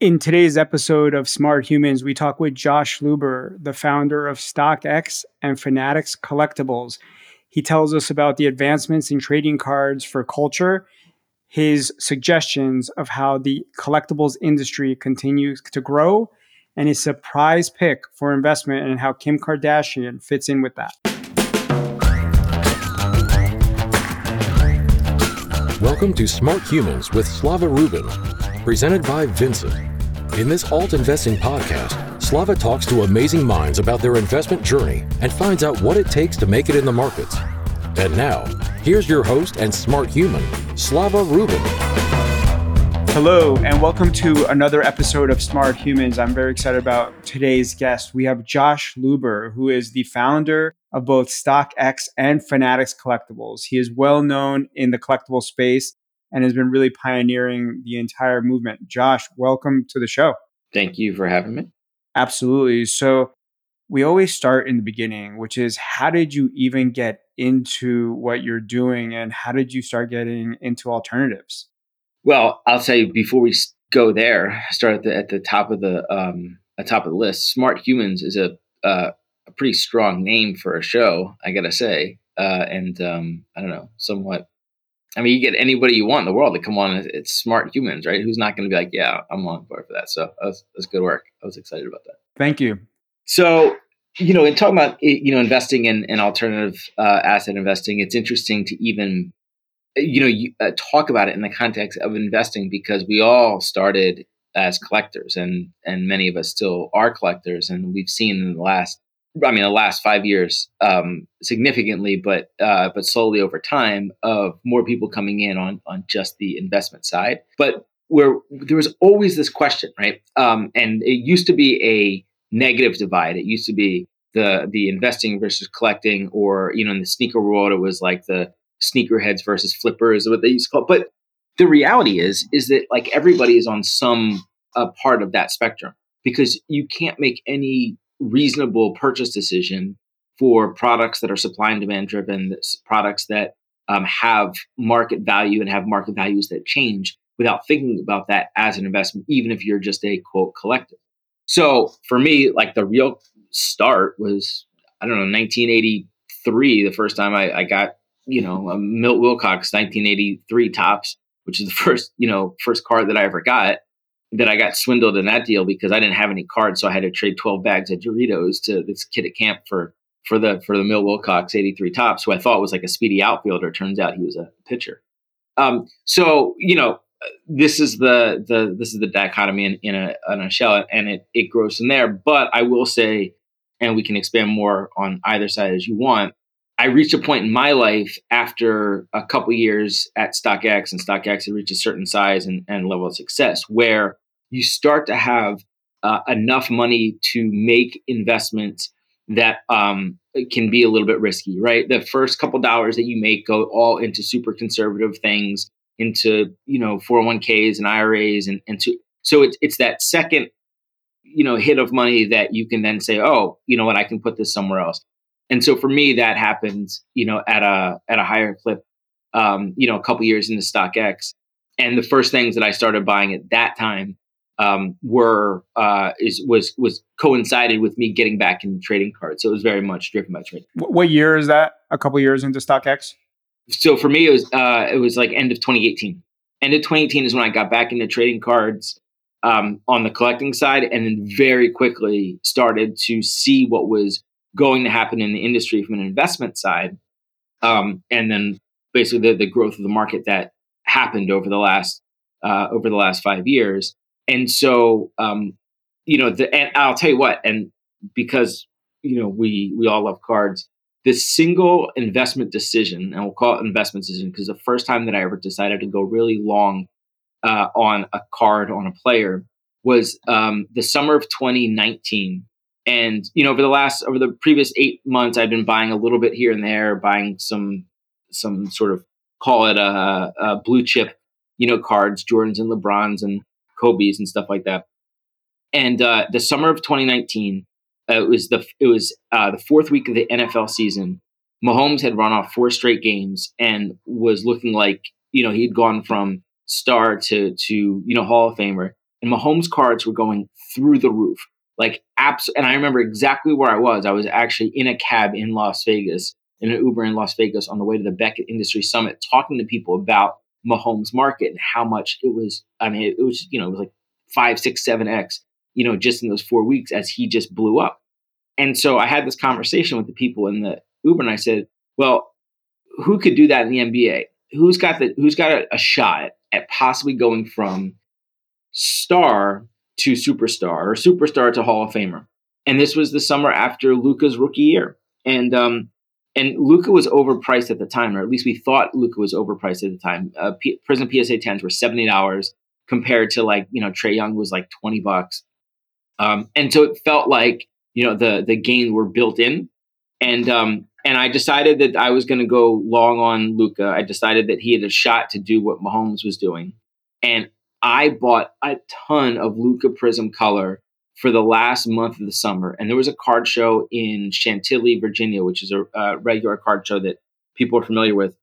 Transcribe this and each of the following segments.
In today's episode of Smart Humans, we talk with Josh Luber, the founder of StockX and Fanatics Collectibles. He tells us about the advancements in trading cards for culture, his suggestions of how the collectibles industry continues to grow, and his surprise pick for investment and how Kim Kardashian fits in with that. Welcome to Smart Humans with Slava Rubin, presented by Vincent. In this alt investing podcast, Slava talks to amazing minds about their investment journey and finds out what it takes to make it in the markets. And now, here's your host and smart human, Slava Rubin. Hello, and welcome to another episode of Smart Humans. I'm very excited about today's guest. We have Josh Luber, who is the founder of both StockX and Fanatics Collectibles. He is well known in the collectible space and has been really pioneering the entire movement. Josh, welcome to the show. Thank you for having me. Absolutely. So, we always start in the beginning, which is how did you even get into what you're doing and how did you start getting into alternatives? Well, I'll say before we go there, start at the, at the top of the um, top of the list. Smart Humans is a uh, a pretty strong name for a show, I gotta say, uh, and um, I don't know, somewhat I mean, you get anybody you want in the world to come on. It's smart humans, right? Who's not going to be like, yeah, I'm on board for that. So that was, that good work. I was excited about that. Thank you. So, you know, in talking about, you know, investing in, in alternative uh, asset investing, it's interesting to even, you know, you, uh, talk about it in the context of investing because we all started as collectors and, and many of us still are collectors. And we've seen in the last I mean, the last five years, um, significantly, but uh, but slowly over time, of more people coming in on on just the investment side. But where there was always this question, right? Um, and it used to be a negative divide. It used to be the the investing versus collecting, or you know, in the sneaker world, it was like the sneakerheads versus flippers, what they used to call. It. But the reality is, is that like everybody is on some uh, part of that spectrum because you can't make any reasonable purchase decision for products that are supply and demand driven, products that um, have market value and have market values that change without thinking about that as an investment, even if you're just a quote collective. So for me, like the real start was, I don't know, 1983, the first time I, I got, you know, a Milt Wilcox 1983 Topps, which is the first, you know, first car that I ever got that I got swindled in that deal because I didn't have any cards, so I had to trade 12 bags of Doritos to this kid at camp for for the for the Milt Wilcox 83 Topps, who I thought was like a speedy outfielder. Turns out he was a pitcher. Um, so you know, this is the the this is the dichotomy in, in a in a shell, and it it grows from there. But I will say, and we can expand more on either side as you want. I reached a point in my life after a couple years at StockX, and StockX had reached a certain size and, and level of success where you start to have uh, enough money to make investments that um, can be a little bit risky, right? The first couple dollars that you make go all into super conservative things, into you know 401ks and IRAs, and, and to, so it's it's that second you know hit of money that you can then say, oh, you know what, I can put this somewhere else. And so for me, that happens, you know, at a at a higher clip, um, you know, a couple years into StockX. And the first things that I started buying at that time um, were uh, is was was coincided with me getting back into trading cards. So it was very much driven by trading. What year is that? A couple years into StockX. So for me, it was uh, it was like end of 2018. End of 2018 is when I got back into trading cards um, on the collecting side, and then very quickly started to see what was going to happen in the industry from an investment side, um, and then basically the, the growth of the market that happened over the last uh, over the last five years. And so, um, you know, the, and I'll tell you what, and because you know we we all love cards, this single investment decision, and we'll call it investment decision because the first time that I ever decided to go really long uh, on a card on a player was um, the summer of 2019 and you know, over the last over the previous eight months, I've been buying a little bit here and there, buying some some sort of call it a, a blue chip, you know, cards, Jordans and LeBrons and Kobe's and stuff like that. And uh, the summer of 2019, uh, it was the it was uh, the fourth week of the NFL season. Mahomes had run off four straight games and was looking like you know he'd gone from star to to you know Hall of Famer. and Mahomes cards were going through the roof. Like apps, and I remember exactly where I was. I was actually in a cab in Las Vegas, in an Uber in Las Vegas on the way to the Beckett Industry Summit, talking to people about Mahomes market and how much it was. I mean, it was you know it was like five, six, seven x. You know, just in those four weeks as he just blew up. And so I had this conversation with the people in the Uber, and I said, "Well, who could do that in the NBA? Who's got the Who's got a, a shot at possibly going from star to superstar or superstar to Hall of Famer?" And this was the summer after Luka's rookie year, and um, and Luka was overpriced at the time, or at least we thought Luka was overpriced at the time. Uh, P- Prizm PSA 10s were seventy dollars compared to like you know Trae Young was like twenty bucks, um, and so it felt like you know the the gains were built in, and um, and I decided that I was going to go long on Luka. I decided that he had a shot to do what Mahomes was doing, and I bought a ton of Luka Prizm color for the last month of the summer. And there was a card show in Chantilly, Virginia, which is a, regular card show that people are familiar with.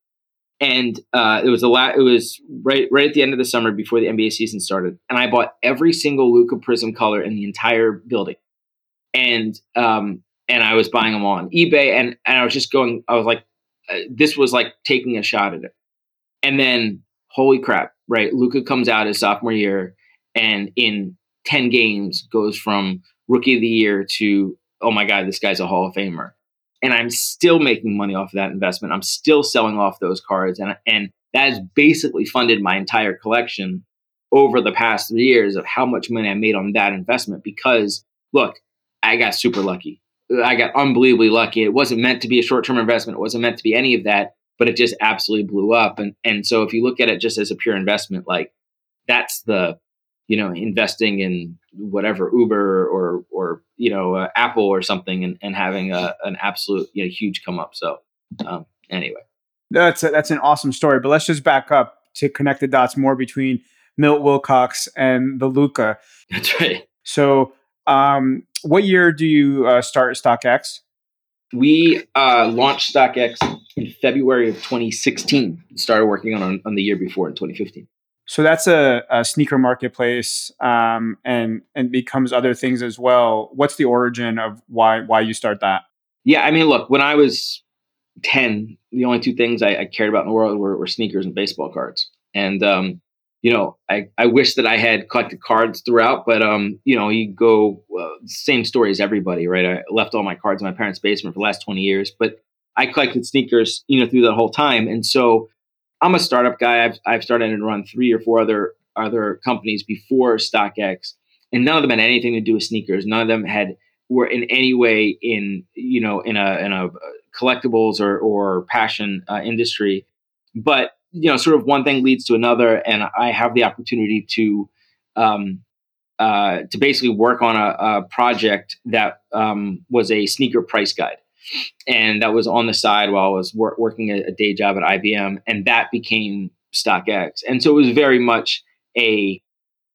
And uh, it was a it was right right at the end of the summer before the NBA season started, and I bought every single Luka Prizm color in the entire building, and um, and I was buying them all on eBay, and and I was just going, I was like, uh, this was like taking a shot at it, and then holy crap, right? Luka comes out his sophomore year, and in 10 games goes from rookie of the year to, oh my God, this guy's a Hall of Famer. And I'm still making money off of that investment. I'm still selling off those cards. And, and that has basically funded my entire collection over the past three years of how much money I made on that investment because, look, I got super lucky. I got unbelievably lucky. It wasn't meant to be a short term investment, it wasn't meant to be any of that, but it just absolutely blew up. And, and so if you look at it just as a pure investment, like that's the you know, investing in whatever Uber or or you know uh, Apple or something, and, and having a, an absolute you know huge come up. So um, anyway, that's a, that's an awesome story. But let's just back up to connect the dots more between Milt Wilcox and the Luka. That's right. So, um, what year do you uh, start StockX? We uh, launched StockX in February of 2016. Started working on on the year before in 2015. So that's a, a sneaker marketplace, um, and and becomes other things as well. What's the origin of why why you start that? Yeah, I mean, look, when I was ten, the only two things I, I cared about in the world were, were sneakers and baseball cards. And um, you know, I, I wish that I had collected cards throughout, but um, you know, you go uh, same story as everybody, right? I left all my cards in my parents' basement for the last twenty years, but I collected sneakers, you know, through that whole time, and so I'm a startup guy. I've, I've started and run three or four other other companies before StockX, and none of them had anything to do with sneakers. None of them had were in any way in you know in a in a collectibles or or passion uh, industry. But you know, sort of one thing leads to another, and I have the opportunity to um, uh, to basically work on a, a project that um, was a sneaker price guide and that was on the side while I was wor- working a, a, day job at IBM, and that became StockX. And so it was very much a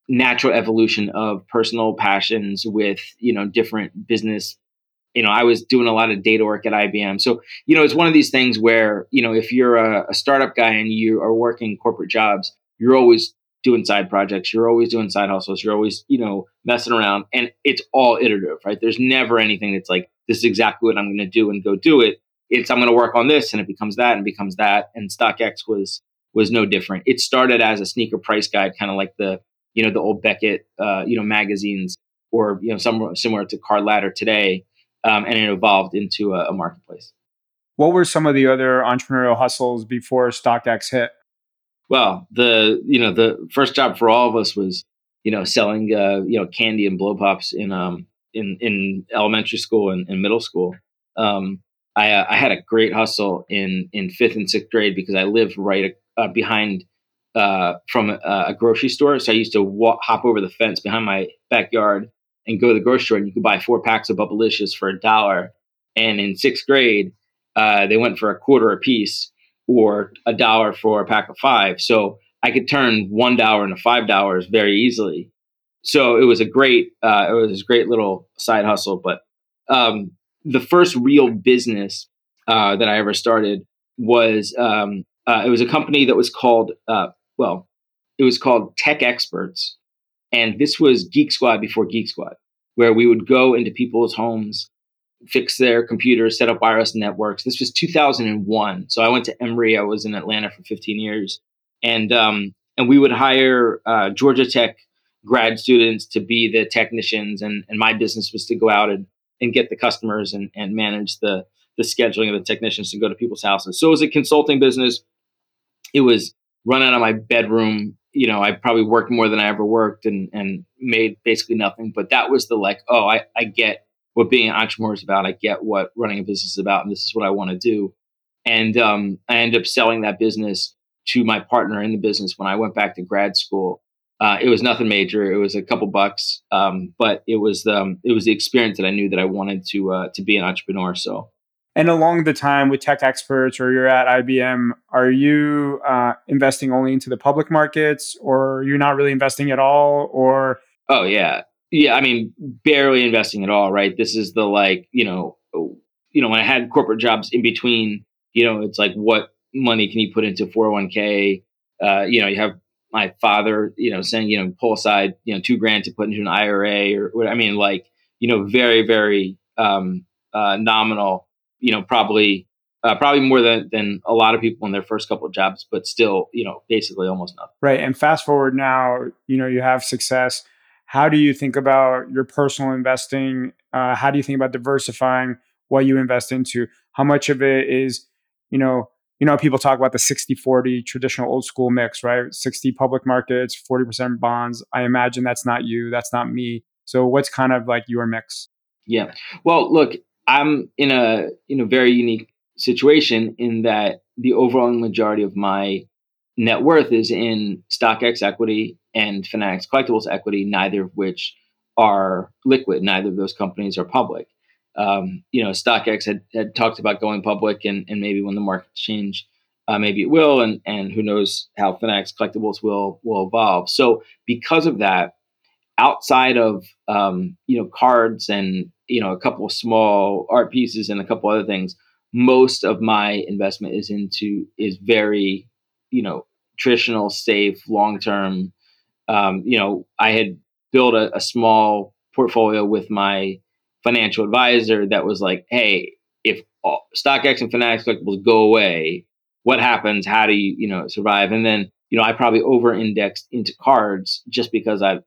natural evolution of personal passions with you know different business. You know, I was doing a lot of data work at IBM, so you know it's one of these things where you know if you're a, a startup guy and you are working corporate jobs, you're always doing side projects. You're always doing side hustles. You're always, you know, messing around and it's all iterative, right? There's never anything that's like, this is exactly what I'm going to do and go do it. It's I'm going to work on this and it becomes that and becomes that. And StockX was was no different. It started as a sneaker price guide, kind of like the you know the old Beckett uh, you know magazines or you know somewhere similar to Card Ladder today, um, and it evolved into a, a marketplace. What were some of the other entrepreneurial hustles before StockX hit? Well, the you know the first job for all of us was you know selling uh, you know candy and blow pops in um in in elementary school and, and middle school. Um, I, uh, I had a great hustle in in fifth and sixth grade because I lived right uh, behind uh, from a, a, grocery store. So I used to walk, hop over the fence behind my backyard and go to the grocery store, and you could buy four packs of Bubblicious for a dollar. And in sixth grade, uh, they went for a quarter a piece or a dollar for a pack of five. So I could turn one dollar into five dollars very easily so it was a great uh, it was a great little side hustle but um, the first real business uh, that i ever started was um, uh, it was a company that was called uh, well it was called tech experts And this was Geek Squad before Geek Squad, where we would go into people's homes, fix their computers, set up wireless networks. This was 2001. So I went to Emory. I was in Atlanta for 15 years. And, um, and we would hire uh, Georgia Tech grad students to be the technicians. And, and my business was to go out and, and get the customers and, and manage the, the scheduling of the technicians to go to people's houses. So it was a consulting business. It was run out of my bedroom. You know, I probably worked more than I ever worked and, and made basically nothing. But that was the like, oh, I, I get what being an entrepreneur is about. I get what running a business is about, and this is what I want to do. And um, I ended up selling that business to my partner in the business when I went back to grad school. Uh, it was nothing major. It was a couple bucks, um, but it was um, it was the experience that I knew that I wanted to uh, to be an entrepreneur. So and along the time with tech experts or you're at IBM, are you uh, investing only into the public markets or you're not really investing at all? Or oh yeah, yeah. I mean, barely investing at all. Right. This is the like you know, you know, when I had corporate jobs in between, you know, it's like what money can you put into 401k? Uh, you know, you have my father, you know, saying you know pull aside you know two grand to put into an IRA or what. I mean, like you know, very very um, uh, nominal you know, probably uh, probably more than, than a lot of people in their first couple of jobs, but still, you know, basically almost nothing. Right. And fast forward now, you know, you have success. How do you think about your personal investing? Uh, how do you think about diversifying what you invest into? How much of it is, you know, you know, people talk about the 60 40 traditional old school mix, right? 60 public markets, 40% bonds. I imagine that's not you, that's not me. So, what's kind of like your mix? Yeah. Well, look, I'm in a in a very unique situation in that the overwhelming majority of my net worth is in StockX equity and Fanatics Collectibles equity, neither of which are liquid. Neither of those companies are public. Um, you know, StockX had, had talked about going public, and, and maybe when the markets change, uh, maybe it will, and and who knows how Fanatics Collectibles will will evolve. So because of that, outside of um, you know cards and you know a couple of small art pieces and a couple other things most of my investment is into is very you know traditional safe long term um, you know i had built a, a small portfolio with my financial advisor that was like hey if StockX and Fanatics collectibles go away, what happens? How do you, you know, survive? And then, you know, I probably over indexed into cards just because I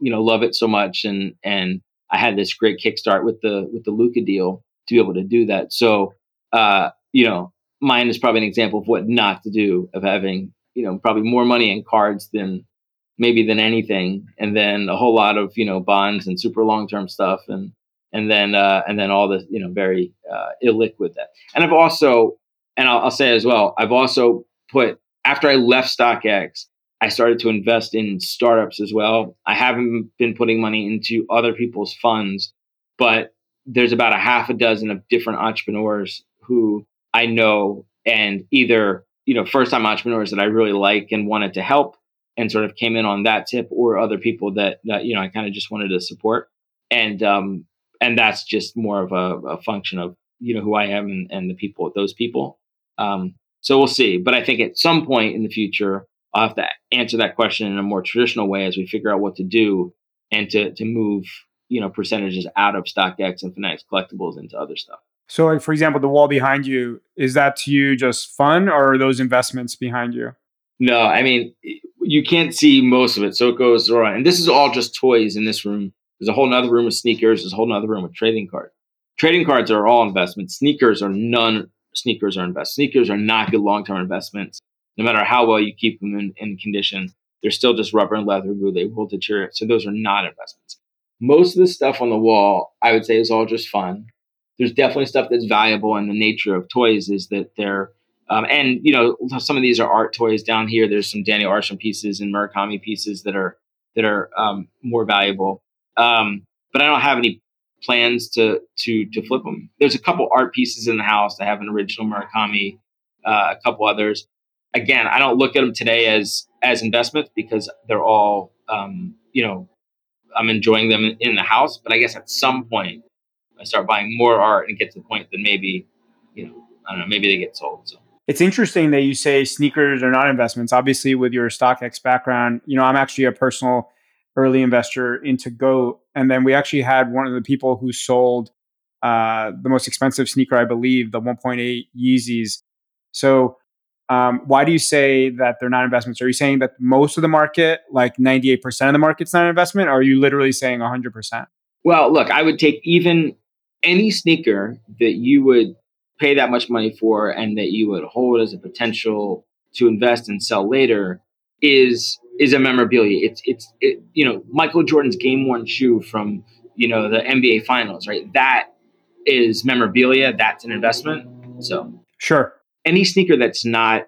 you know love it so much and and I had this great kickstart with the with the Luka deal to be able to do that. So uh, you know, mine is probably an example of what not to do of having you know probably more money in cards than maybe than anything, and then a whole lot of you know bonds and super long term stuff, and and then uh, and then all the you know very uh, illiquid that. And I've also and I'll, I'll say as well, I've also put after I left StockX, I started to invest in startups as well. I haven't been putting money into other people's funds, but there's about a half a dozen of different entrepreneurs who I know and either, you know, first time entrepreneurs that I really like and wanted to help and sort of came in on that tip or other people that, that you know, I kind of just wanted to support. And, um, and that's just more of a, a function of, you know, who I am and, and the people, those people. Um, so we'll see. But I think at some point in the future, I'll have to answer that question in a more traditional way as we figure out what to do and to to move you know percentages out of StockX and Fanatics collectibles into other stuff. So, like for example, the wall behind you is that to you just fun, or are those investments behind you? No, I mean you can't see most of it, so it goes around. And this is all just toys in this room. There's a whole nother room of sneakers. There's a whole nother room of trading cards. Trading cards are all investments. Sneakers are none. Sneakers are investments. Sneakers are not good long term investments no matter how well you keep them in, in condition, they're still just rubber and leather glue. They will deteriorate. So those are not investments. Most of the stuff on the wall, I would say, is all just fun. There's definitely stuff that's valuable, and the nature of toys is that they're um, and you know some of these are art toys down here. There's some Daniel Arsham pieces and Murakami pieces that are that are um, more valuable. Um, but I don't have any plans to to to flip them. There's a couple art pieces in the house. I have an original Murakami, uh, a couple others again, I don't look at them today as as investments because they're all um, you know I'm enjoying them in the house. But I guess at some point I start buying more art and get to the point that maybe you know I don't know maybe they get sold. So. It's interesting that you say sneakers are not investments. Obviously, with your StockX background, you know I'm actually a personal early investor into Goat, and then we actually had one of the people who sold uh, the most expensive sneaker, I believe, the 1.8 Yeezys. So, um, why do you say that they're not investments? Are you saying that most of the market, like 98% of the market's not an investment? Or are you literally saying 100%? Well, look, I would take even any sneaker that you would pay that much money for and that you would hold as a potential to invest and sell later is is a memorabilia. It's it's it, you know Michael Jordan's game worn shoe from you know the NBA Finals, right? That is memorabilia. That's an investment. So sure, any sneaker that's not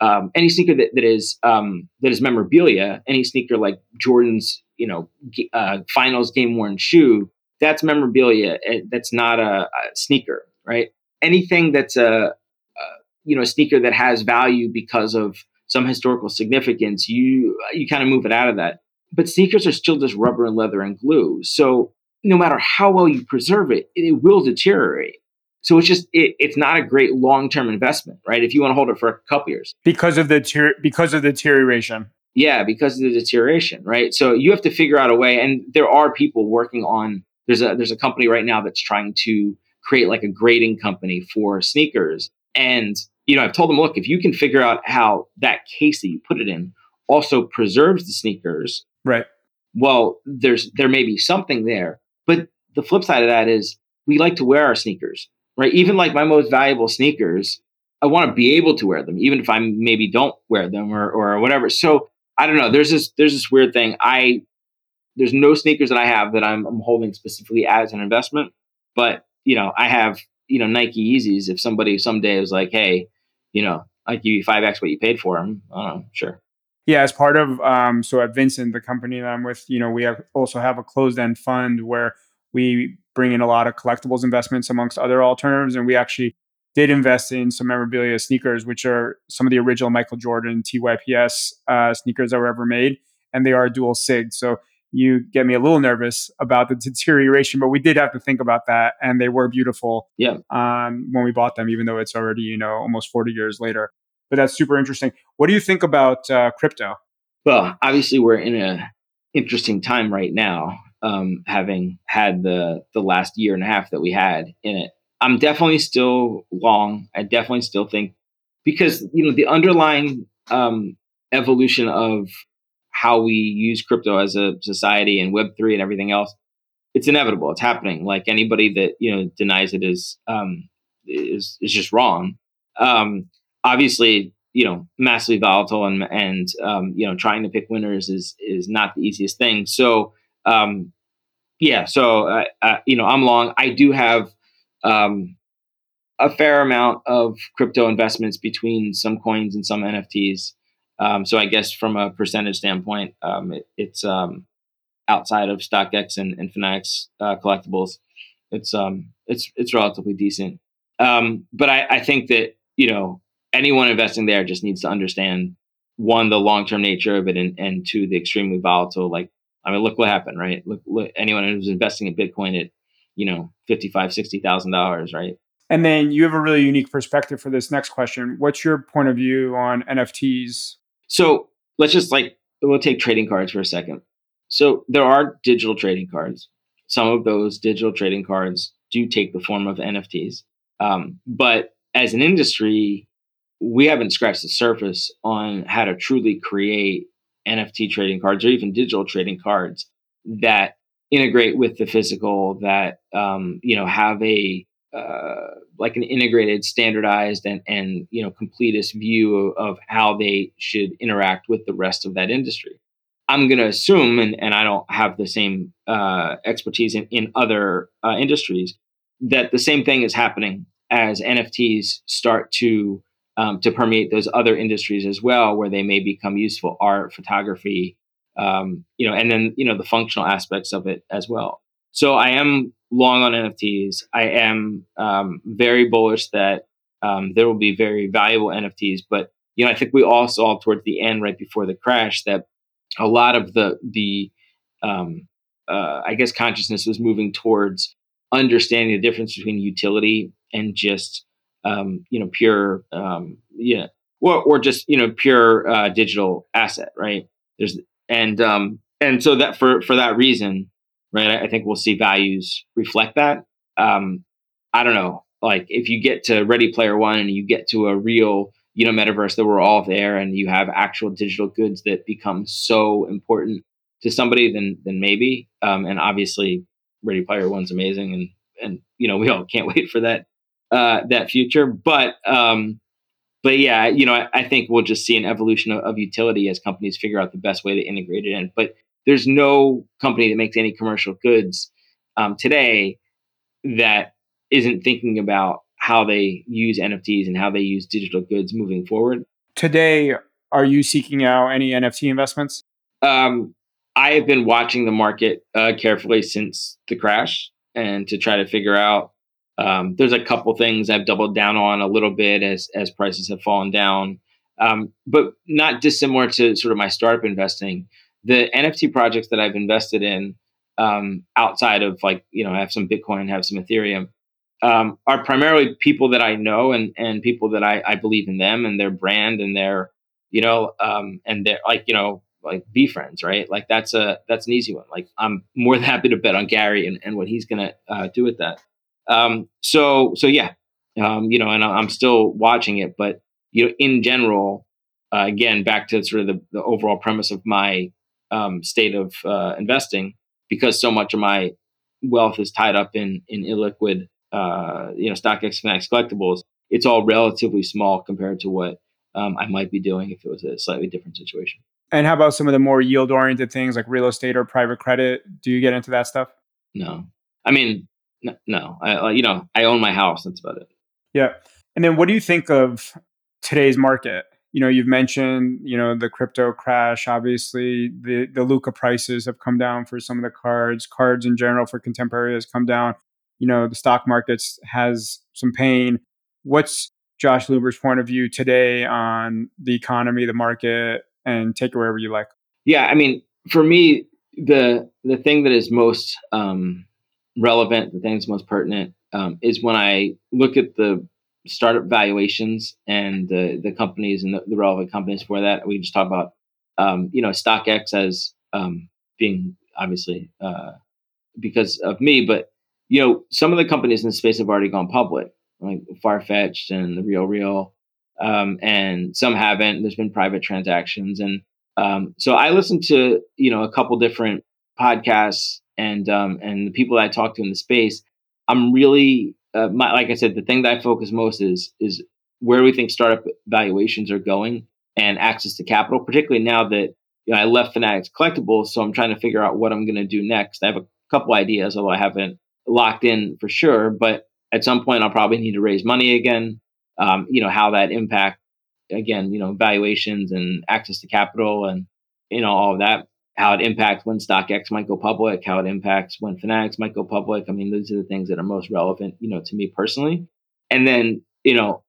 um, any sneaker that, that is um, that is memorabilia, any sneaker like Jordan's you know uh, Finals game worn shoe, that's memorabilia. That's not a, a sneaker, right? Anything that's a, a you know a sneaker that has value because of some historical significance, you you kind of move it out of that. But sneakers are still just rubber and leather and glue. So no matter how well you preserve it, it will deteriorate. So it's just it, it's not a great long term investment, right? If you want to hold it for a couple years because of the ter- because of the deterioration. Yeah, because of the deterioration, right? So you have to figure out a way, and there are people working on. There's a there's a company right now that's trying to create like a grading company for sneakers, and you know, I've told them, look, if you can figure out how that case that you put it in also preserves the sneakers, right? Well, there's there may be something there. But the flip side of that is we like to wear our sneakers, right? Even like my most valuable sneakers, I want to be able to wear them, even if I maybe don't wear them or or whatever. So I don't know. There's this there's this weird thing. I there's no sneakers that I have that I'm, I'm holding specifically as an investment, but you know I have you know Nike Yeezys. If somebody someday was like, hey, you know, I give you five x what you paid for them. I don't know, sure. Yeah, as part of um, so at Vincent, the company that I'm with, you know, we have also have a closed end fund where we bring in a lot of collectibles investments amongst other alternatives, and we actually did invest in some memorabilia sneakers, which are some of the original Michael Jordan TYPS uh, sneakers that were ever made, and they are dual sig. So you get me a little nervous about the deterioration, but we did have to think about that, and they were beautiful. Yeah. Um, when we bought them, even though it's already you know almost forty years later. But that's super interesting. What do you think about uh, crypto? Well, obviously, we're in an interesting time right now, um, having had the the last year and a half that we had in it. I'm definitely still long. I definitely still think because you know the underlying um, evolution of how we use crypto as a society and Web three and everything else, it's inevitable. It's happening. Like anybody that you know denies it is um, is is just wrong. Um, obviously, you know, massively volatile and and um, you know trying to pick winners is is not the easiest thing. So um, yeah, so uh, uh, you know I'm long. I do have um, a fair amount of crypto investments between some coins and some NFTs. Um, so I guess from a percentage standpoint, um, it, it's um, outside of StockX and, and Fanatics uh, collectibles. It's um it's it's relatively decent. Um, but I, I think that you know anyone investing there just needs to understand one the long term nature of it, and and two the extremely volatile. Like I mean, look what happened, right? Look, look anyone who's investing in Bitcoin at you know fifty five sixty thousand dollars, right? And then you have a really unique perspective for this next question. What's your point of view on NFTs so let's just like we'll take trading cards for a second. So there are digital trading cards. Some of those digital trading cards do take the form of NFTs. Um, but as an industry, we haven't scratched the surface on how to truly create NFT trading cards or even digital trading cards that integrate with the physical, that um, you know have a uh, like an integrated, standardized, and and you know completest view of, of, how they should interact with the rest of that industry. I'm going to assume, and, and I don't have the same uh, expertise in, in other uh, industries, that the same thing is happening as NFTs start to um, to permeate those other industries as well, where they may become useful art, photography, um, you know, and then you know the functional aspects of it as well. So I am long on NFTs. I am um, very bullish that um, there will be very valuable NFTs. But you know, I think we all saw towards the end, right before the crash, that a lot of the the um, uh, I guess consciousness was moving towards understanding the difference between utility and just um, you know pure um, yeah or, or just you know pure uh, digital asset, right? There's and um, and so that for for that reason, right? I, I think we'll see values reflect that. Um, I don't know, like if you get to Ready Player One and you get to a real you know metaverse that we're all there and you have actual digital goods that become so important to somebody then then maybe um, and obviously ready player one's amazing and and you know we all can't wait for that uh, that future. But um, but yeah you know I, I, think we'll just see an evolution of, of, utility as companies figure out the best way to integrate it in. But there's no company that makes any commercial goods um, today that isn't thinking about how they use nfts and how they use digital goods moving forward. Today are you seeking out any nft investments? Um, I have been watching the market uh, carefully since the crash and to try to figure out. Um, there's a couple things I've doubled down on a little bit as as prices have fallen down, um, but not dissimilar to sort of my startup investing. The NFT projects that I've invested in um, outside of like you know I have some Bitcoin, have some Ethereum, um, are primarily people that I know and and people that I, I believe in them and their brand and their you know um, and their like you know like be friends, right? Like that's a that's an easy one. Like I'm more than happy to bet on Gary and, and what he's gonna uh, do with that. Um, so so yeah, um, you know, and I'm still watching it, but you know, in general, uh, again, back to sort of the, the overall premise of my um, state of uh, investing, because so much of my wealth is tied up in in illiquid, uh, you know, StockX Fanatics collectibles. It's all relatively small compared to what um, I might be doing if it was a slightly different situation. And how about some of the more yield oriented things like real estate or private credit? Do you get into that stuff? No. I mean, no, no. I, you know, I own my house. That's about it. Yeah. And then what do you think of today's market? You know, you've mentioned, you know, the crypto crash. Obviously, the the Luka prices have come down for some of the cards. Cards in general for contemporary has come down. You know, the stock markets has some pain. What's Josh Luber's point of view today on the economy, the market, and take it wherever you like. Yeah, I mean, for me, the the thing that is most um, relevant, the thing that's most pertinent, um, is when I look at the startup valuations and the the companies and the, the relevant companies for that. We just talk about, um, you know, StockX as um, being obviously uh, because of me, but you know, some of the companies in the space have already gone public, like Farfetched and the Real Real um, and some haven't. There's been private transactions, and um, so I listened to you know a couple different podcasts and um, and the people that I talk to in the space. I'm really uh, my, like I said, the thing that I focus most is is where we think startup valuations are going and access to capital, particularly now that you know, I left Fanatics Collectibles, so I'm trying to figure out what I'm going to do next. I have a couple ideas, although I haven't locked in for sure. But at some point, I'll probably need to raise money again um, you know, how that impact again, you know, valuations and access to capital and you know all of that, how it impacts when StockX might go public, how it impacts when Fanatics might go public. I mean, these are the things that are most relevant, you know, to me personally. And then, you know,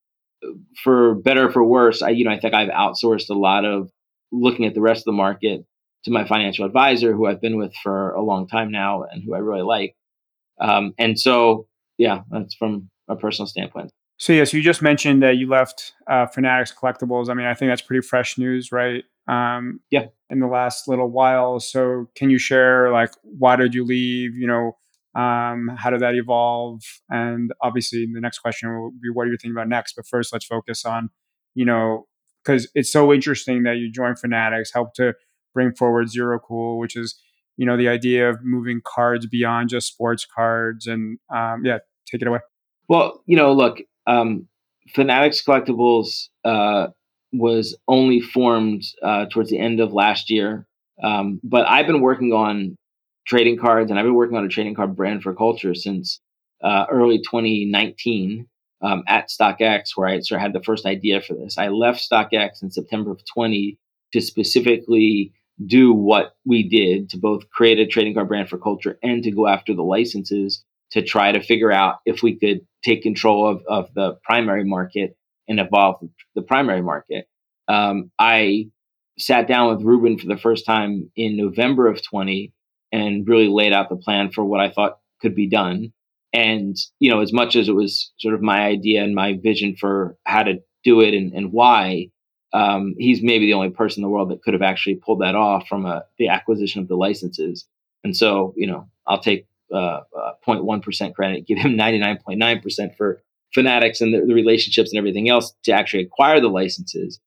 for better or for worse, I you know, I think I've outsourced a lot of looking at the rest of the market to my financial advisor, who I've been with for a long time now and who I really like. Um, and so, yeah, that's from a personal standpoint. So yes, you just mentioned that you left uh, Fanatics Collectibles. I mean, I think that's pretty fresh news, right? Um, yeah. In the last little while, so can you share like why did you leave? You know, um, how did that evolve? And obviously, the next question will be what are you thinking about next? But first, let's focus on, you know, because it's so interesting that you joined Fanatics, helped to bring forward Zero Cool, which is you know the idea of moving cards beyond just sports cards. And um, yeah, take it away. Well, you know, look, um, Fanatics Collectibles uh, was only formed uh, towards the end of last year, um, but I've been working on trading cards, and I've been working on a trading card brand for culture since uh, early 2019 um, at StockX, where I sort of had the first idea for this. I left StockX in September of 20 to specifically do what we did to both create a trading card brand for culture and to go after the licenses to try to figure out if we could take control of, of the primary market and evolve the primary market. Um, I sat down with Rubin for the first time in November of 20 and really laid out the plan for what I thought could be done. And, you know, as much as it was sort of my idea and my vision for how to do it and, and why, um, he's maybe the only person in the world that could have actually pulled that off from a, the acquisition of the licenses. And so, you know, I'll take uh, uh, 0.1% credit, give him 99.9% for Fanatics and the, the relationships and everything else to actually acquire the licenses.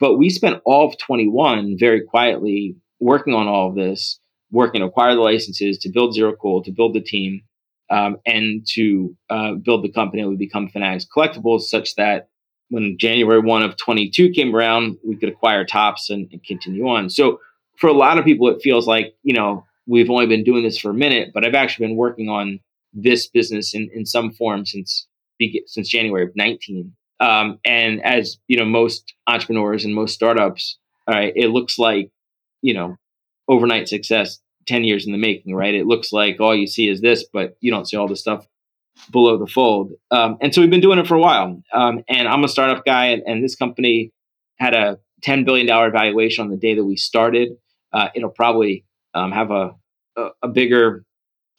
But we spent all of 21 very quietly working on all of this, working to acquire the licenses, to build Zero Cool, to build the team, um, and to uh, build the company that would become Fanatics Collectibles, such that when January 1 of 22 came around, we could acquire Topps and, and continue on. So for a lot of people, it feels like, you know, we've only been doing this for a minute, but I've actually been working on this business in, in some form since since January of 19. Um, and as you know, most entrepreneurs and most startups, right, it looks like you know overnight success, 10 years in the making, right? It looks like all you see is this, but you don't see all the stuff below the fold. Um, and so we've been doing it for a while. Um, and I'm a startup guy, and, and, this company had a $10 billion valuation on the day that we started. Uh, it'll probably um, have a, a, a bigger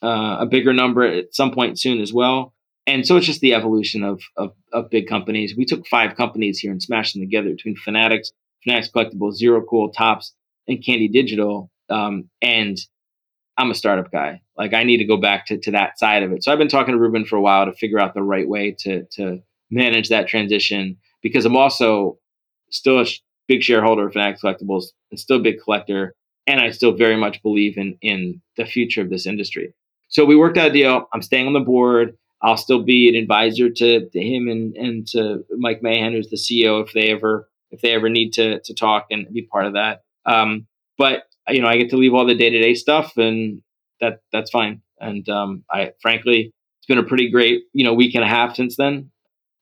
uh, a bigger number at some point soon as well. And so it's just the evolution of, of, of big companies. We took five companies here and smashed them together between Fanatics, Fanatics Collectibles, Zero Cool, Topps, and Candy Digital. Um, and I'm a startup guy. Like I need to go back to, to that side of it. So I've been talking to Rubin for a while to figure out the right way to to manage that transition because I'm also still a big shareholder of Fanatics Collectibles and still a big collector, and I still very much believe in in the future of this industry. So we worked out a deal. I'm staying on the board. I'll still be an advisor to, to him and, and to Mike Mahan, who's the CEO, if they ever if they ever need to to talk and be part of that. Um, but you know, I get to leave all the day to day stuff, and that that's fine. And um, I frankly, it's been a pretty great you know week and a half since then.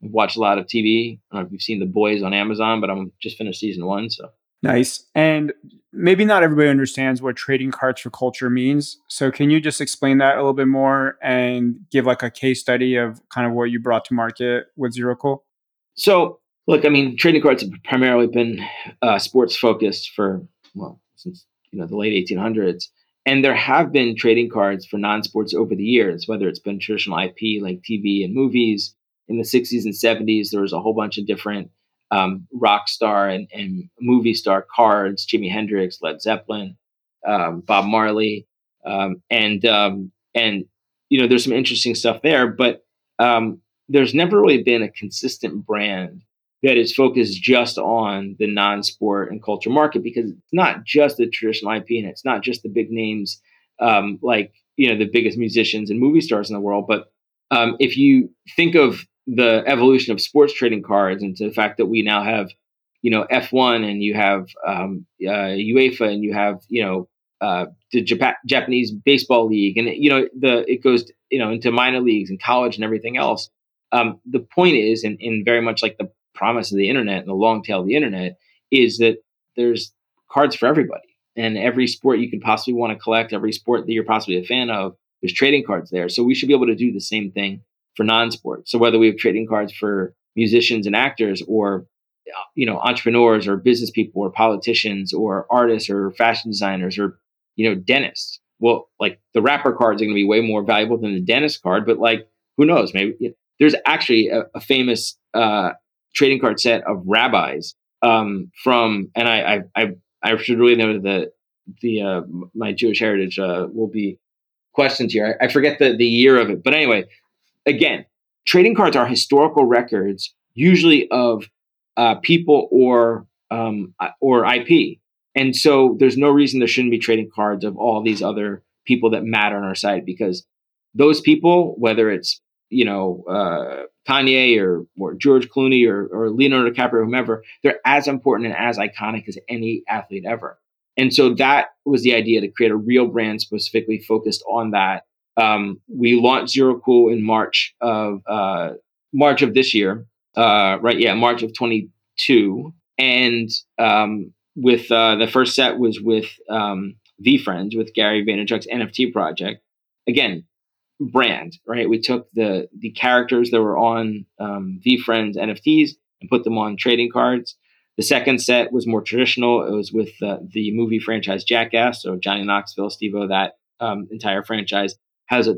I've watched a lot of TV. I don't know if you've seen The Boys on Amazon, but I'm just finished season one, so nice. And maybe not everybody understands what trading cards for culture means. So can you just explain that a little bit more and give like a case study of kind of what you brought to market with Zero Cool? So look, I mean, trading cards have primarily been uh, sports focused for well since you know the late 1800s and there have been trading cards for non-sports over the years whether it's been traditional ip like tv and movies in the 60s and 70s there was a whole bunch of different um, rock star and, and, movie star cards jimi hendrix led zeppelin um, bob marley um, and um, and you know there's some interesting stuff there but um, there's never really been a consistent brand that is focused just on the non-sport and culture market because it's not just the traditional IP and it's not just the big names um, like you know the biggest musicians and movie stars in the world. But if you think of the evolution of sports trading cards and to the fact that we now have you know F1 and you have um, uh, UEFA and you have you know uh, the Jap- Japanese baseball league and you know the it goes you know into minor leagues and college and everything else. Um, the point is, and, and very much like the promise of the internet and the long tail of the internet is that there's cards for everybody. And every sport you could possibly want to collect, every sport that you're possibly a fan of, there's trading cards there. So we should be able to do the same thing for non-sport. So whether we have trading cards for musicians and actors or you know entrepreneurs or business people or politicians or artists or fashion designers or you know dentists well like the rapper cards are going to be way more valuable than the dentist card but like who knows maybe there's actually a, a famous uh, trading card set of rabbis um, from, and I, I, I, I should really know that the uh, my Jewish heritage uh, will be questioned here. I, I forget the the year of it, but anyway, again, trading cards are historical records, usually of uh, people or um, or IP, and so there's no reason there shouldn't be trading cards of all these other people that matter on our site because those people, whether it's you know uh, Kanye or or George Clooney or, or Leonardo DiCaprio, whomever, they're as important and as iconic as any athlete ever. And so that was the idea to create a real brand specifically focused on that. Um, we launched Zero Cool in March of uh, March of this year, uh, right? Yeah, March of 22, and um, with uh, the first set was with um, VeeFriends with Gary Vaynerchuk's NFT project. Again, brand, right? We took the the characters that were on um, VeeFriends NFTs and put them on trading cards. The second set was more traditional. It was with uh, the movie franchise Jackass, so Johnny Knoxville, Steve-O, that um, entire franchise has a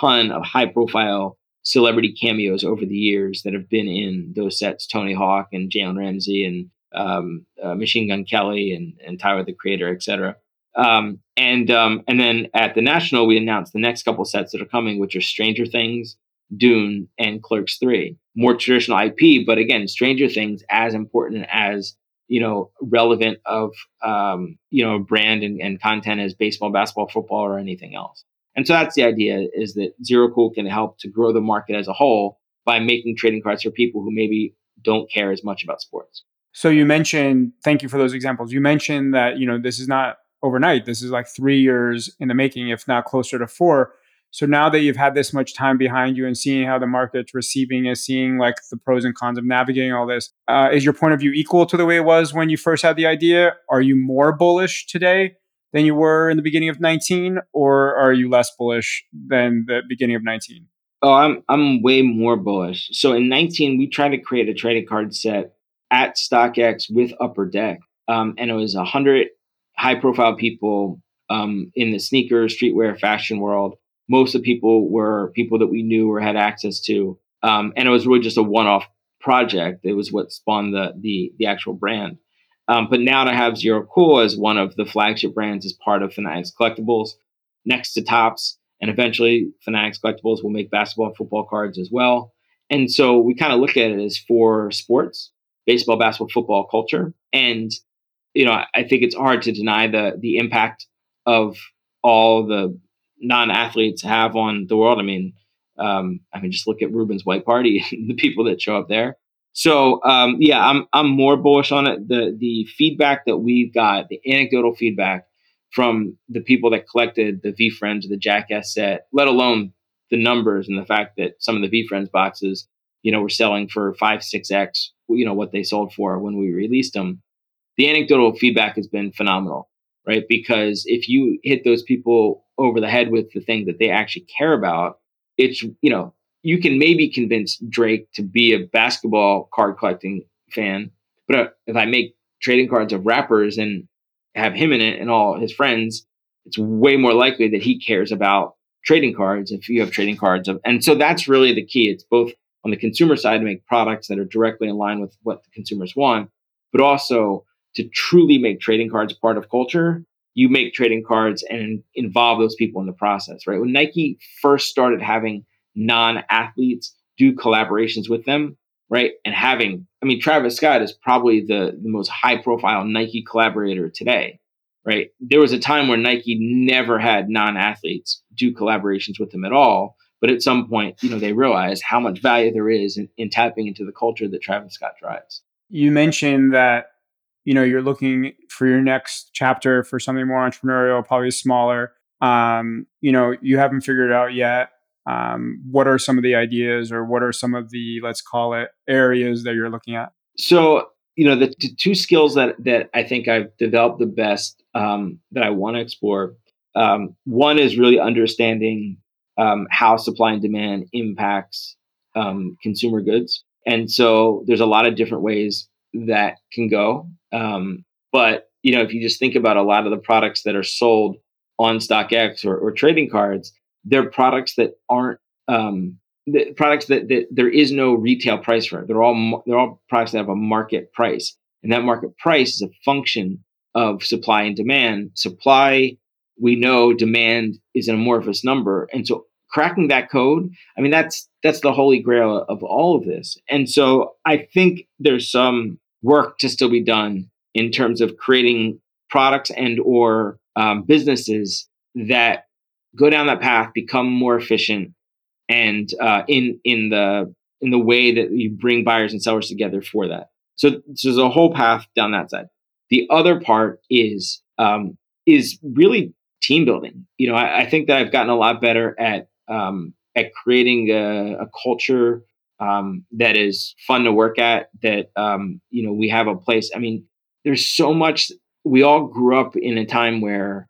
ton of high profile celebrity cameos over the years that have been in those sets. Tony Hawk and Jalen Ramsey and um, uh, Machine Gun Kelly and, and Tyler the Creator, etc. Um, and um, and then at the national, we announced the next couple sets that are coming, which are Stranger Things, Dune, and Clerks Three. More traditional IP, but again, Stranger Things as important as you know relevant of um, you know brand and, and content as baseball, basketball, football, or anything else. And so that's the idea: is that Zero Cool can help to grow the market as a whole by making trading cards for people who maybe don't care as much about sports. So you mentioned, thank you for those examples. You mentioned that you know this is not overnight. This is like three years in the making, if not closer to four. So now that you've had this much time behind you and seeing how the market's receiving it, seeing like the pros and cons of navigating all this, uh, is your point of view equal to the way it was when you first had the idea? Are you more bullish today than you were in the beginning of 19, or are you less bullish than the beginning of 19? Oh, I'm I'm way more bullish. So in 19, we tried to create a trading card set at StockX with Upper Deck, um, and it was a hundred high profile people um, in the sneaker, streetwear, fashion world. Most of the people were people that we knew or had access to, um, and it was really just a one-off project. It was what spawned the the, the actual brand. Um, but now to have Zero Cool as one of the flagship brands as part of Fanatics Collectibles, next to Topps, and eventually Fanatics Collectibles will make basketball and football cards as well. And so we kind of look at it as for sports, baseball, basketball, football culture, and you know, I think it's hard to deny the the impact of all the non-athletes have on the world. I mean, um, I mean, just look at Rubin's white party, the people that show up there. So um, yeah, I'm I'm more bullish on it. The the feedback that we've got, the anecdotal feedback from the people that collected the VeeFriends, the Jackass set, let alone the numbers and the fact that some of the VeeFriends boxes, you know, were selling for five, six x, you know, what they sold for when we released them the anecdotal feedback has been phenomenal, right? Because if you hit those people over the head with the thing that they actually care about, it's, you know, you can maybe convince Drake to be a basketball card collecting fan. But uh, if I make trading cards of rappers and have him in it and all his friends, it's way more likely that he cares about trading cards if you have trading cards of and so that's really the key it's both on the consumer side to make products that are directly in line with what the consumers want but also to truly make trading cards part of culture, you make trading cards and involve those people in the process, right? When Nike first started having non athletes do collaborations with them, right? And having, I mean, Travis Scott is probably the, the most high profile Nike collaborator today, right? There was a time where Nike never had non athletes do collaborations with them at all. But at some point, you know, they realized how much value there is in, in tapping into the culture that Travis Scott drives. You mentioned that you know you're looking for your next chapter for something more entrepreneurial probably smaller um, you know you haven't figured it out yet um, what are some of the ideas or what are some of the let's call it areas that you're looking at so you know the, the two skills that that i think i've developed the best um, that i want to explore um, one is really understanding um, how supply and demand impacts um, consumer goods and so there's a lot of different ways that can go. Um, but you know, if you just think about a lot of the products that are sold on StockX or, or trading cards, they're products that aren't um, the products that, that there is no retail price for. They're all they're all products that have a market price, and that market price is a function of supply and demand. Supply, we know, demand is an amorphous number, and so cracking that code i mean that's that's the holy grail of all of this and so i think there's some work to still be done in terms of creating products and or um, businesses that go down that path become more efficient and uh, in in the in the way that you bring buyers and sellers together for that so, so there's a whole path down that side the other part is um, is really team building you know I, I think that i've gotten a lot better at um, at creating a, a culture um, that is fun to work at. That um, you know we have a place. I mean, there's so much. We all grew up in a time where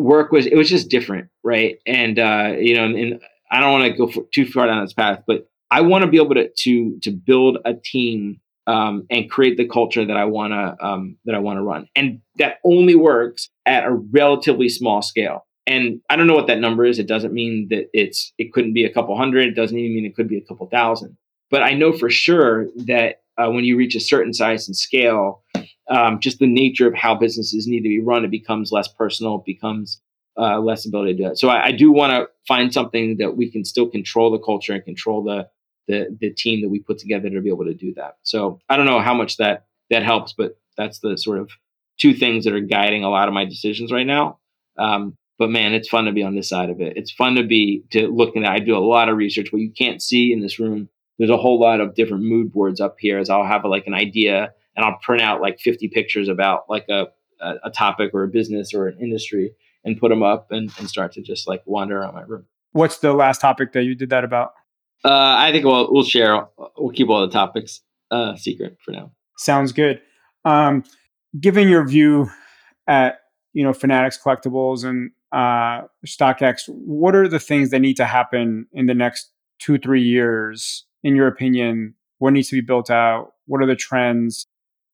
work was it was just different, right? And uh, you know, and I don't want to go too far down this path, but I want to be able to to to build a team um, and create the culture that I want to um, that I want to run, and that only works at a relatively small scale. And I don't know what that number is. It doesn't mean that it's it couldn't be a couple hundred. It doesn't even mean it could be a couple thousand. But I know for sure that uh, when you reach a certain size and scale, um, just the nature of how businesses need to be run, it becomes less personal, it becomes uh, less ability to do it. So I, I do want to find something that we can still control the culture and control the, the the team that we put together to be able to do that. So I don't know how much that that helps, but that's the sort of two things that are guiding a lot of my decisions right now. Um, but man, it's fun to be on this side of it. It's fun to be to looking at. I do a lot of research. What you can't see in this room, there's a whole lot of different mood boards up here. As I'll have a, like an idea, and I'll print out like 50 pictures about like a a, topic or a business or an industry, and put them up and, and start to just like wander around my room. What's the last topic that you did that about? Uh, I think we'll we'll share. We'll keep all the topics uh, secret for now. Sounds good. Um, given your view at you know Fanatics Collectibles and uh, StockX, what are the things that need to happen in the next two three years, in your opinion? What needs to be built out? What are the trends?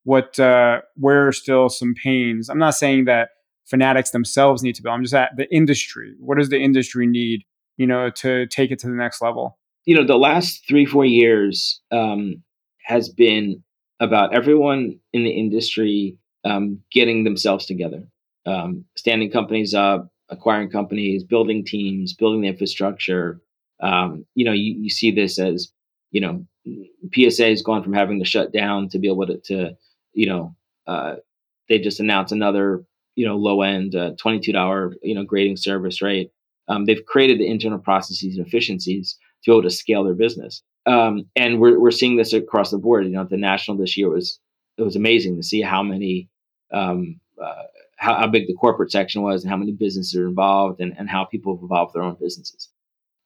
What uh, where are still some pains? I'm not saying that Fanatics themselves need to build. I'm just at the industry. What does the industry need? You know, to take it to the next level. You know, the last three four years um, has been about everyone in the industry um, getting themselves together, um, standing companies up, acquiring companies, building teams, building the infrastructure. Um, you know, you, you see this as, you know, PSA has gone from having to shut down to be able to, to you know, uh, they just announced another, you know, low end uh, $22, you know, grading service, right? Um, they've created the internal processes and efficiencies to be able to scale their business. Um, and we're, we're seeing this across the board. You know, the national this year was, it was amazing to see how many, um, uh, how, how, big the corporate section was and how many businesses are involved and, and how people have evolved their own businesses.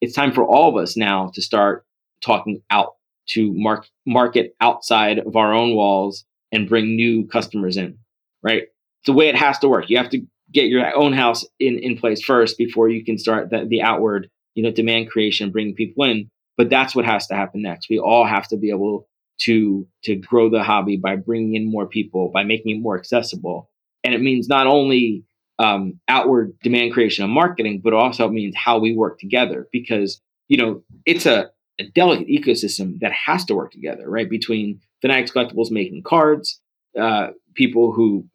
It's time for all of us now to start talking out to mark, market outside of our own walls and bring new customers in, right? It's the way it has to work. You have to get your own house in, in place first before you can start the, the outward, you know, demand creation, bringing people in. But that's what has to happen next. We all have to be able to to grow the hobby by bringing in more people, by making it more accessible. And it means not only um, outward demand creation and marketing, but also it means how we work together because you know it's a, a delicate ecosystem that has to work together, right? Between Fanatics Collectibles making cards, uh, people who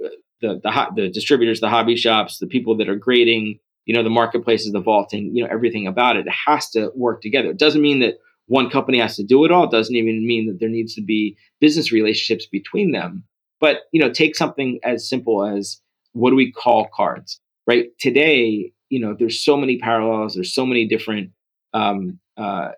the the the distributors, the hobby shops, the people that are grading, you know, the marketplaces, the vaulting, you know, everything about it. It has to work together. It doesn't mean that one company has to do it all. It doesn't even mean that there needs to be business relationships between them. But you know, take something as simple as what do we call cards, right? Today, you know, there's so many parallels. There's so many different um, uh,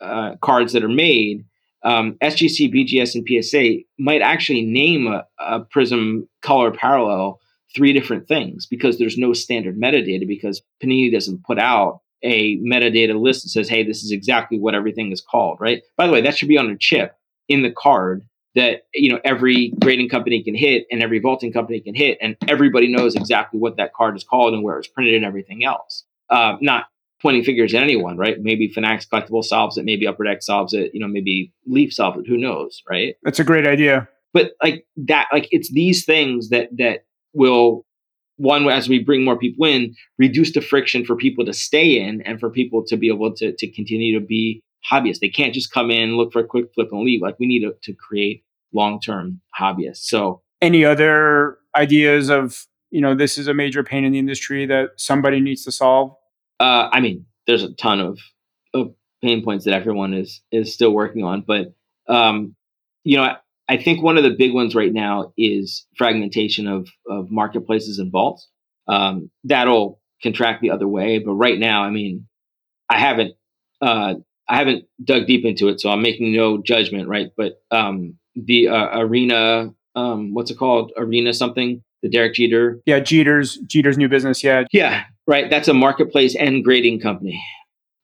uh, cards that are made. Um, SGC, BGS, and PSA might actually name a, a Prizm color parallel three different things because there's no standard metadata because Panini doesn't put out a metadata list that says, hey, this is exactly what everything is called, right? By the way, that should be on a chip in the card that you know every grading company can hit and every vaulting company can hit, and everybody knows exactly what that card is called and where it's printed and everything else. Uh, not pointing fingers at anyone, right? Maybe Fanatics Collectible solves it, maybe Upper Deck solves it, you know, maybe Leaf solves it. Who knows, right? That's a great idea. But like that, like it's these things that that will one as we bring more people in reduce the friction for people to stay in and for people to be able to, to continue to be hobbyists they can't just come in look for a quick flip and leave like we need to, to create long-term hobbyists so any other ideas of you know this is a major pain in the industry that somebody needs to solve uh, i mean there's a ton of, of pain points that everyone is is still working on but um, you know I think one of the big ones right now is fragmentation of, of marketplaces and vaults. Um, that'll contract the other way, but right now, I mean, I haven't uh, I haven't dug deep into it, so I'm making no judgment, right? But um, the uh, arena, um, what's it called? Arena something? The Derek Jeter? Yeah, Jeter's Jeter's new business. Yeah, yeah, right. That's a marketplace and grading company.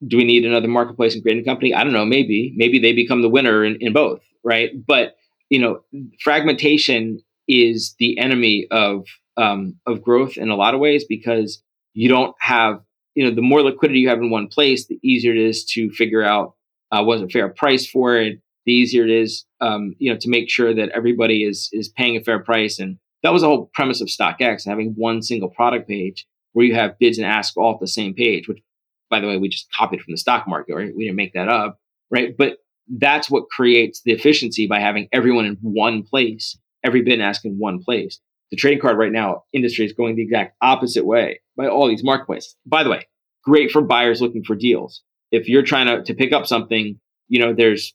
Do we need another marketplace and grading company? I don't know. Maybe, maybe they become the winner in, in both, right? But you know, fragmentation is the enemy of um, of growth in a lot of ways because you don't have you know the more liquidity you have in one place, the easier it is to figure out uh, what's a fair price for it. The easier it is, um, you know, to make sure that everybody is is paying a fair price. And that was the whole premise of StockX, having one single product page where you have bids and asks all at the same page. Which, by the way, we just copied from the stock market, right? We didn't make that up, right? But that's what creates the efficiency by having everyone in one place every bid and ask in one place. The trading card right now industry is going the exact opposite way by all these marketplaces. By the way, great for buyers looking for deals. If you're trying to, to pick up something, you know, there's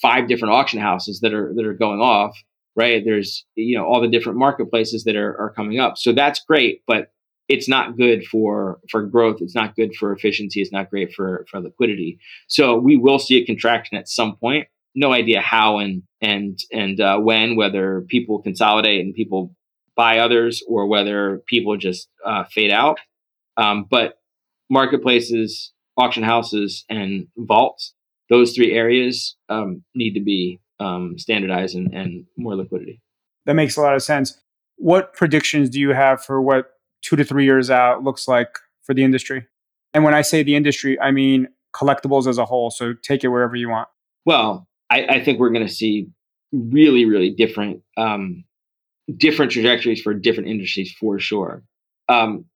five different auction houses that are that are going off, right? There's you know all the different marketplaces that are, are coming up. So that's great, but it's not good for for growth. It's not good for efficiency. It's not great for for liquidity. So we will see a contraction at some point. No idea how and and and uh, when. Whether people consolidate and people buy others, or whether people just uh, fade out. Um, but marketplaces, auction houses, and vaults, those three areas um, need to be um, standardized and, and more liquidity. That makes a lot of sense. What predictions do you have for what two to three years out looks like for the industry? And when I say the industry, I mean collectibles as a whole. So take it wherever you want. Well, I, I think we're going to see really, really different um, different trajectories for different industries for sure. Um,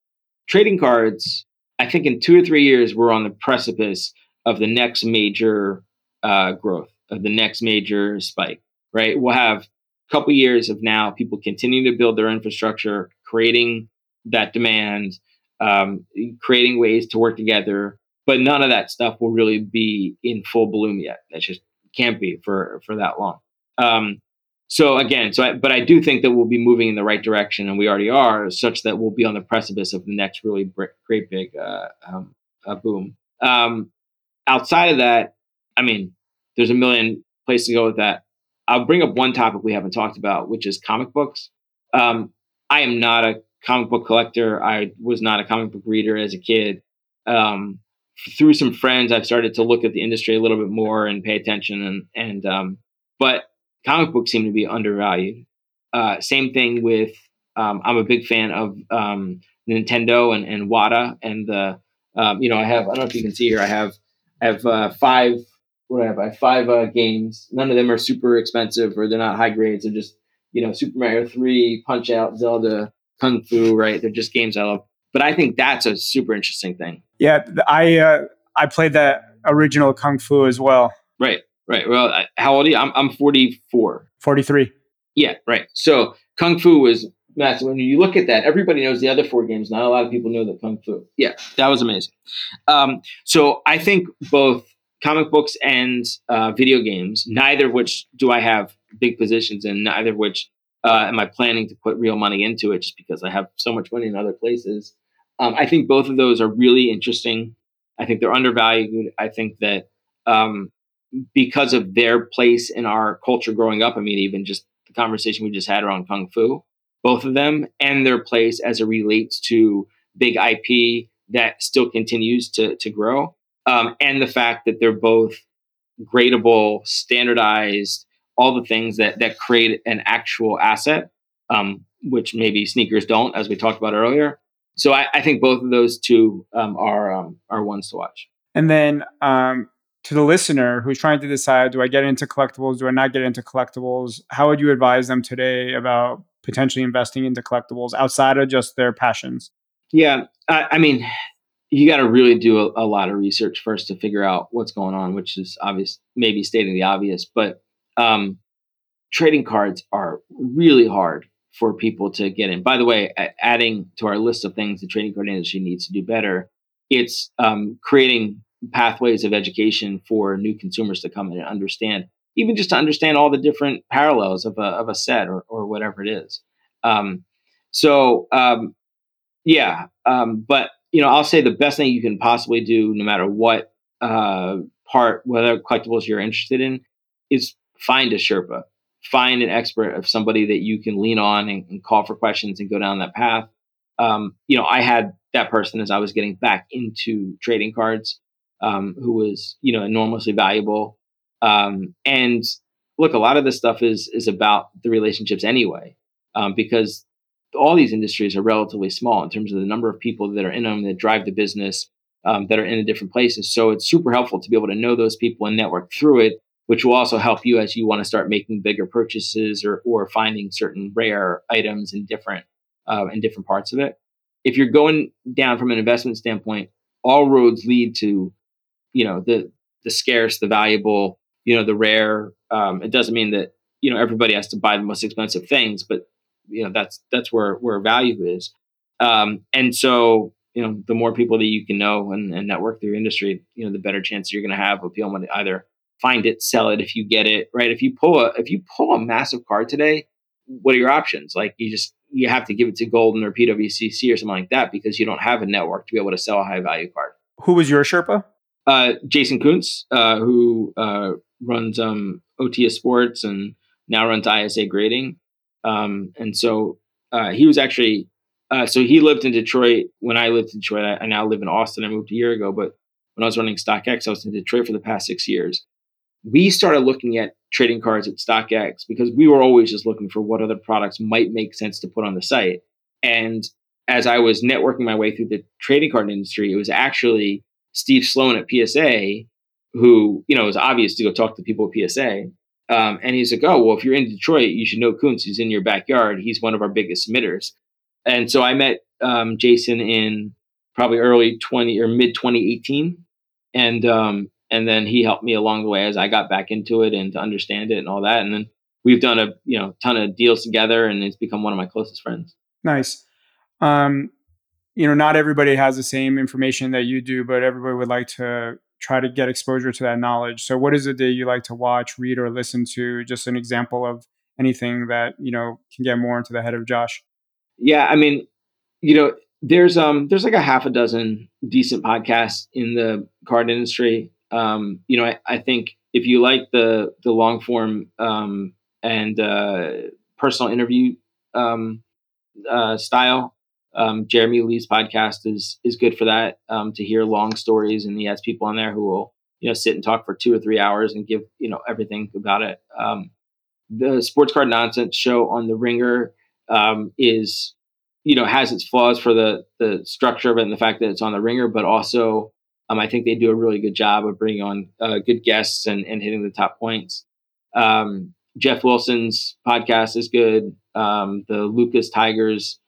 trading cards I think in two or three years, we're on the precipice of the next major uh, growth, of the next major spike, right? We'll have a couple years of now people continuing to build their infrastructure, creating that demand, um, creating ways to work together. But none of that stuff will really be in full bloom yet. That just can't be for for that long. Um, so again, so I, but I do think that we'll be moving in the right direction, and we already are, such that we'll be on the precipice of the next really great big uh, um, boom. Um, outside of that, I mean, there's a million places to go with that. I'll bring up one topic we haven't talked about, which is comic books. Um, I am not a comic book collector. I was not a comic book reader as a kid. Um, through some friends, I've started to look at the industry a little bit more and pay attention. And and um, but comic books seem to be undervalued. Uh, same thing with um, I'm a big fan of um, Nintendo and, and Wata and the um, you know I have I don't know if you can see here I have I have uh, five what do I have I have five uh, games. None of them are super expensive or they're not high grades. They're just you know Super Mario Three, Punch Out, Zelda, Kung Fu. Right? They're just games I love. But I think that's a super interesting thing. Yeah, I uh, I played that original Kung Fu as well. Right. Right. Well, how old are you? I'm, I'm 44. 43. Yeah, right. So Kung Fu was massive. When you look at that, everybody knows the other four games. Not a lot of people know the Kung Fu. Yeah, that was amazing. Um, so I think both comic books and uh, video games, neither of which do I have big positions in, neither of which uh, am I planning to put real money into it just because I have so much money in other places. Um, I think both of those are really interesting. I think they're undervalued. I think that um, because of their place in our culture growing up. I mean, even just the conversation we just had around Kung Fu, both of them and their place as it relates to big IP that still continues to, to grow. Um, and the fact that they're both gradable, standardized, all the things that, that create an actual asset, um, which maybe sneakers don't, as we talked about earlier. So I, I think both of those two um, are um, are ones to watch. And then um, to the listener who's trying to decide do I get into collectibles, do I not get into collectibles? How would you advise them today about potentially investing into collectibles outside of just their passions? Yeah, I, I mean, you got to really do a, a, lot of research first to figure out what's going on, which is obvious, maybe stating the obvious, but um, trading cards are really hard for people to get in. By the way, adding to our list of things the trading card industry needs to do better, it's um, creating pathways of education for new consumers to come in and understand, even just to understand all the different parallels of a, of a set or, or whatever it is. Um, so, um, yeah, um, but you know, I'll say the best thing you can possibly do, no matter what uh, part, whether collectibles you're interested in, is find a Sherpa, find an expert of somebody that you can lean on and, and call for questions and go down that path. Um, you know, I had that person as I was getting back into trading cards um, who was you know enormously valuable. Um, and look, a lot of this stuff is is about the relationships anyway, um, because all these industries are relatively small in terms of the number of people that are in them that drive the business um, that are in the different places. So it's super helpful to be able to know those people and network through it, which will also help you as you want to start making bigger purchases or or finding certain rare items in different uh, in different parts of it. If you're going down from an investment standpoint, all roads lead to you know the the scarce, the valuable, you know the rare. Um, it doesn't mean that you know everybody has to buy the most expensive things, but you know that's that's where where value is. Um, and so you know the more people that you can know and, and network through your industry, you know the better chance you're going to have of being able to either find it, sell it if you get it right. If you pull a if you pull a massive card today, what are your options? Like you just you have to give it to Goldin or PWCC or something like that because you don't have a network to be able to sell a high value card. Who was your Sherpa? Uh, Jason Kuntz, uh, who uh, runs um, OTIA Sports and now runs ISA Grading. Um, and so uh, he was actually, uh, so he lived in Detroit when I lived in Detroit. I, I, now live in Austin. I moved a year ago, but when I was running StockX, I was in Detroit for the past six years. We started looking at trading cards at StockX because we were always just looking for what other products might make sense to put on the site. And as I was networking my way through the trading card industry, it was actually Steve Sloan at PSA who, you know, it was obvious to go talk to people at PSA. Um, and he's like, oh, well, if you're in Detroit, you should know Kuntz. He's in your backyard. He's one of our biggest submitters. And so I met um, Jason in probably early 20 or mid 2018. And, um, and then he helped me along the way as I got back into it and to understand it and all that. And then we've done a, you know, ton of deals together and it's become one of my closest friends. Nice. Um, you know, not everybody has the same information that you do, but everybody would like to try to get exposure to that knowledge. So, what is it that you like to watch, read, or listen to? Just an example of anything that you know can get more into the head of Josh. Yeah, I mean, you know, there's um there's like a half a dozen decent podcasts in the card industry. Um, you know, I, I think if you like the the long form um, and uh, personal interview um, uh, style, um, Jeremy Lee's podcast is is good for that um, to hear long stories, and he has people on there who will you know sit and talk for two or three hours and give you know everything about it. Um, the Sports Card Nonsense show on the Ringer is you know has its flaws for the the structure of it and the fact that it's on the Ringer, but also um, I think they do a really good job of bringing on uh, good guests and, and hitting the top points. Um, Geoff Wilson's podcast is good. the Lucas Tigers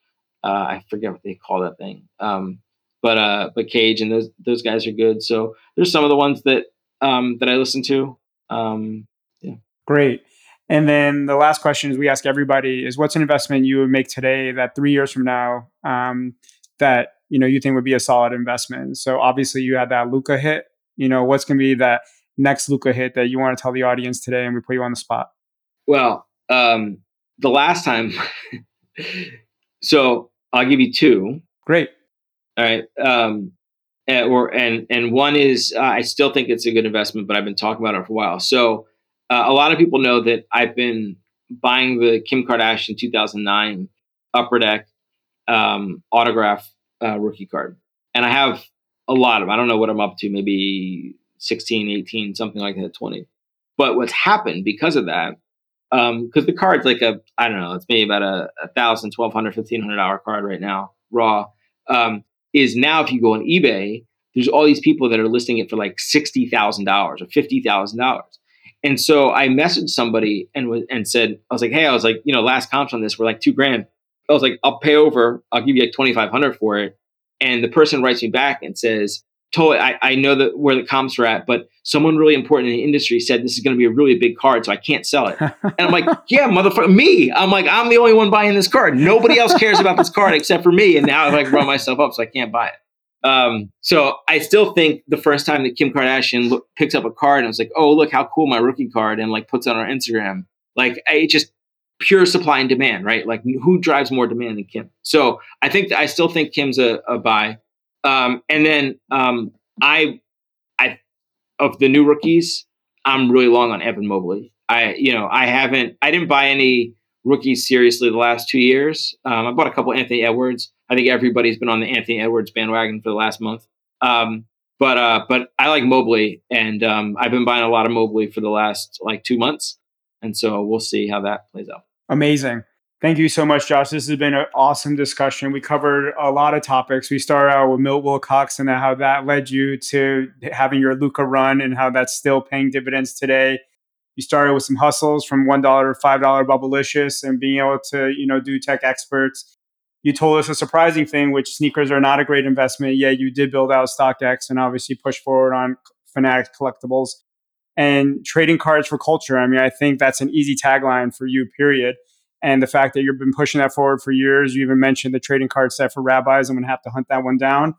uh, I forget what they call that thing. Um, but uh, but Cage and those those guys are good. So there's some of the ones that um, that I listen to. Um, yeah. Great. And then the last question is we ask everybody is what's an investment you would make today that three years from now um, that you know you think would be a solid investment. So obviously you had that Luka hit. You know what's going to be that next Luka hit that you want to tell the audience today, and we put you on the spot. Well, um, the last time, so I'll give you two. Great. All right. Um, and, or and and one is uh, I still think it's a good investment, but I've been talking about it for a while. So uh, a lot of people know that I've been buying the Kim Kardashian 2009 Upper Deck um, autograph uh, rookie card, and I have a lot of. I don't know what I'm up to, maybe 16, 18, something like that, 20. But what's happened because of that um because the card's like a i don't know it's maybe about a, a thousand twelve hundred fifteen hundred dollar card right now raw um is now if you go on ebay there's all these people that are listing it for like sixty thousand dollars or fifty thousand dollars and so i messaged somebody and was and said i was like hey i was like you know last comps on this were like two grand i was like i'll pay over i'll give you like 2500 for it and the person writes me back and says totally I, I know that where the comps are at, but someone really important in the industry said this is going to be a really big card, so I can't sell it. and I'm like, yeah, motherfucker, me. I'm like, I'm the only one buying this card. Nobody else cares about this card except for me. And now I've like run myself up, so I can't buy it. Um, so I still think the first time that Kim Kardashian look, picks up a card and was like, oh, look how cool my rookie card, and like puts it on her Instagram, like it just pure supply and demand, right? Like who drives more demand than Kim? So I think I still think Kim's a, a buy. Um, and then um, I, I of the new rookies, I'm really long on Evan Mobley. I, you know, I haven't, I didn't buy any rookies seriously the last two years. Um, I bought a couple Anthony Edwards. I think everybody's been on the Anthony Edwards bandwagon for the last month. Um, but uh, but I like Mobley, and um, I've been buying a lot of Mobley for the last like two months, and so we'll see how that plays out. Amazing. Thank you so much, Josh. This has been an awesome discussion. We covered a lot of topics. We started out with Milt Wilcox and how that led you to having your Luka run and how that's still paying dividends today. You started with some hustles from one dollar to five dollar Bubblicious and being able to, you know, do tech experts. You told us a surprising thing, which sneakers are not a great investment. Yet you did build out StockX and obviously push forward on Fanatics collectibles. And trading cards for culture. I mean, I think that's an easy tagline for you, period. And the fact that you've been pushing that forward for years, you even mentioned the trading card set for rabbis. I'm going to have to hunt that one down.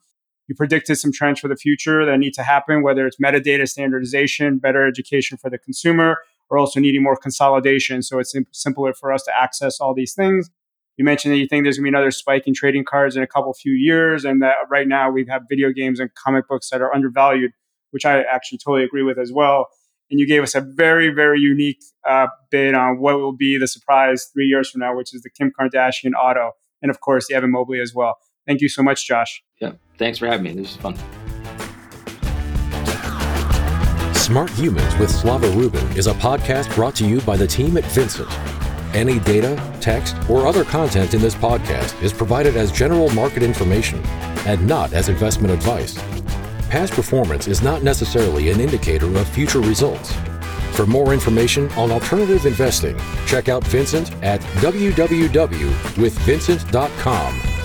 You predicted some trends for the future that need to happen, whether it's metadata standardization, better education for the consumer, or also needing more consolidation. So it's simpler for us to access all these things. You mentioned that you think there's going to be another spike in trading cards in a couple few years, and that right now we have video games and comic books that are undervalued, which I actually totally agree with as well. And you gave us a very, very unique uh, bid on what will be the surprise three years from now, which is the Kim Kardashian auto, and of course the Evan Mobley as well. Thank you so much, Josh. Yeah, thanks for having me. This was fun. Smart Humans with Slava Rubin is a podcast brought to you by the team at Vincent. Any data, text, or other content in this podcast is provided as general market information and not as investment advice. Past performance is not necessarily an indicator of future results. For more information on alternative investing, check out Vincent at www.withvincent.com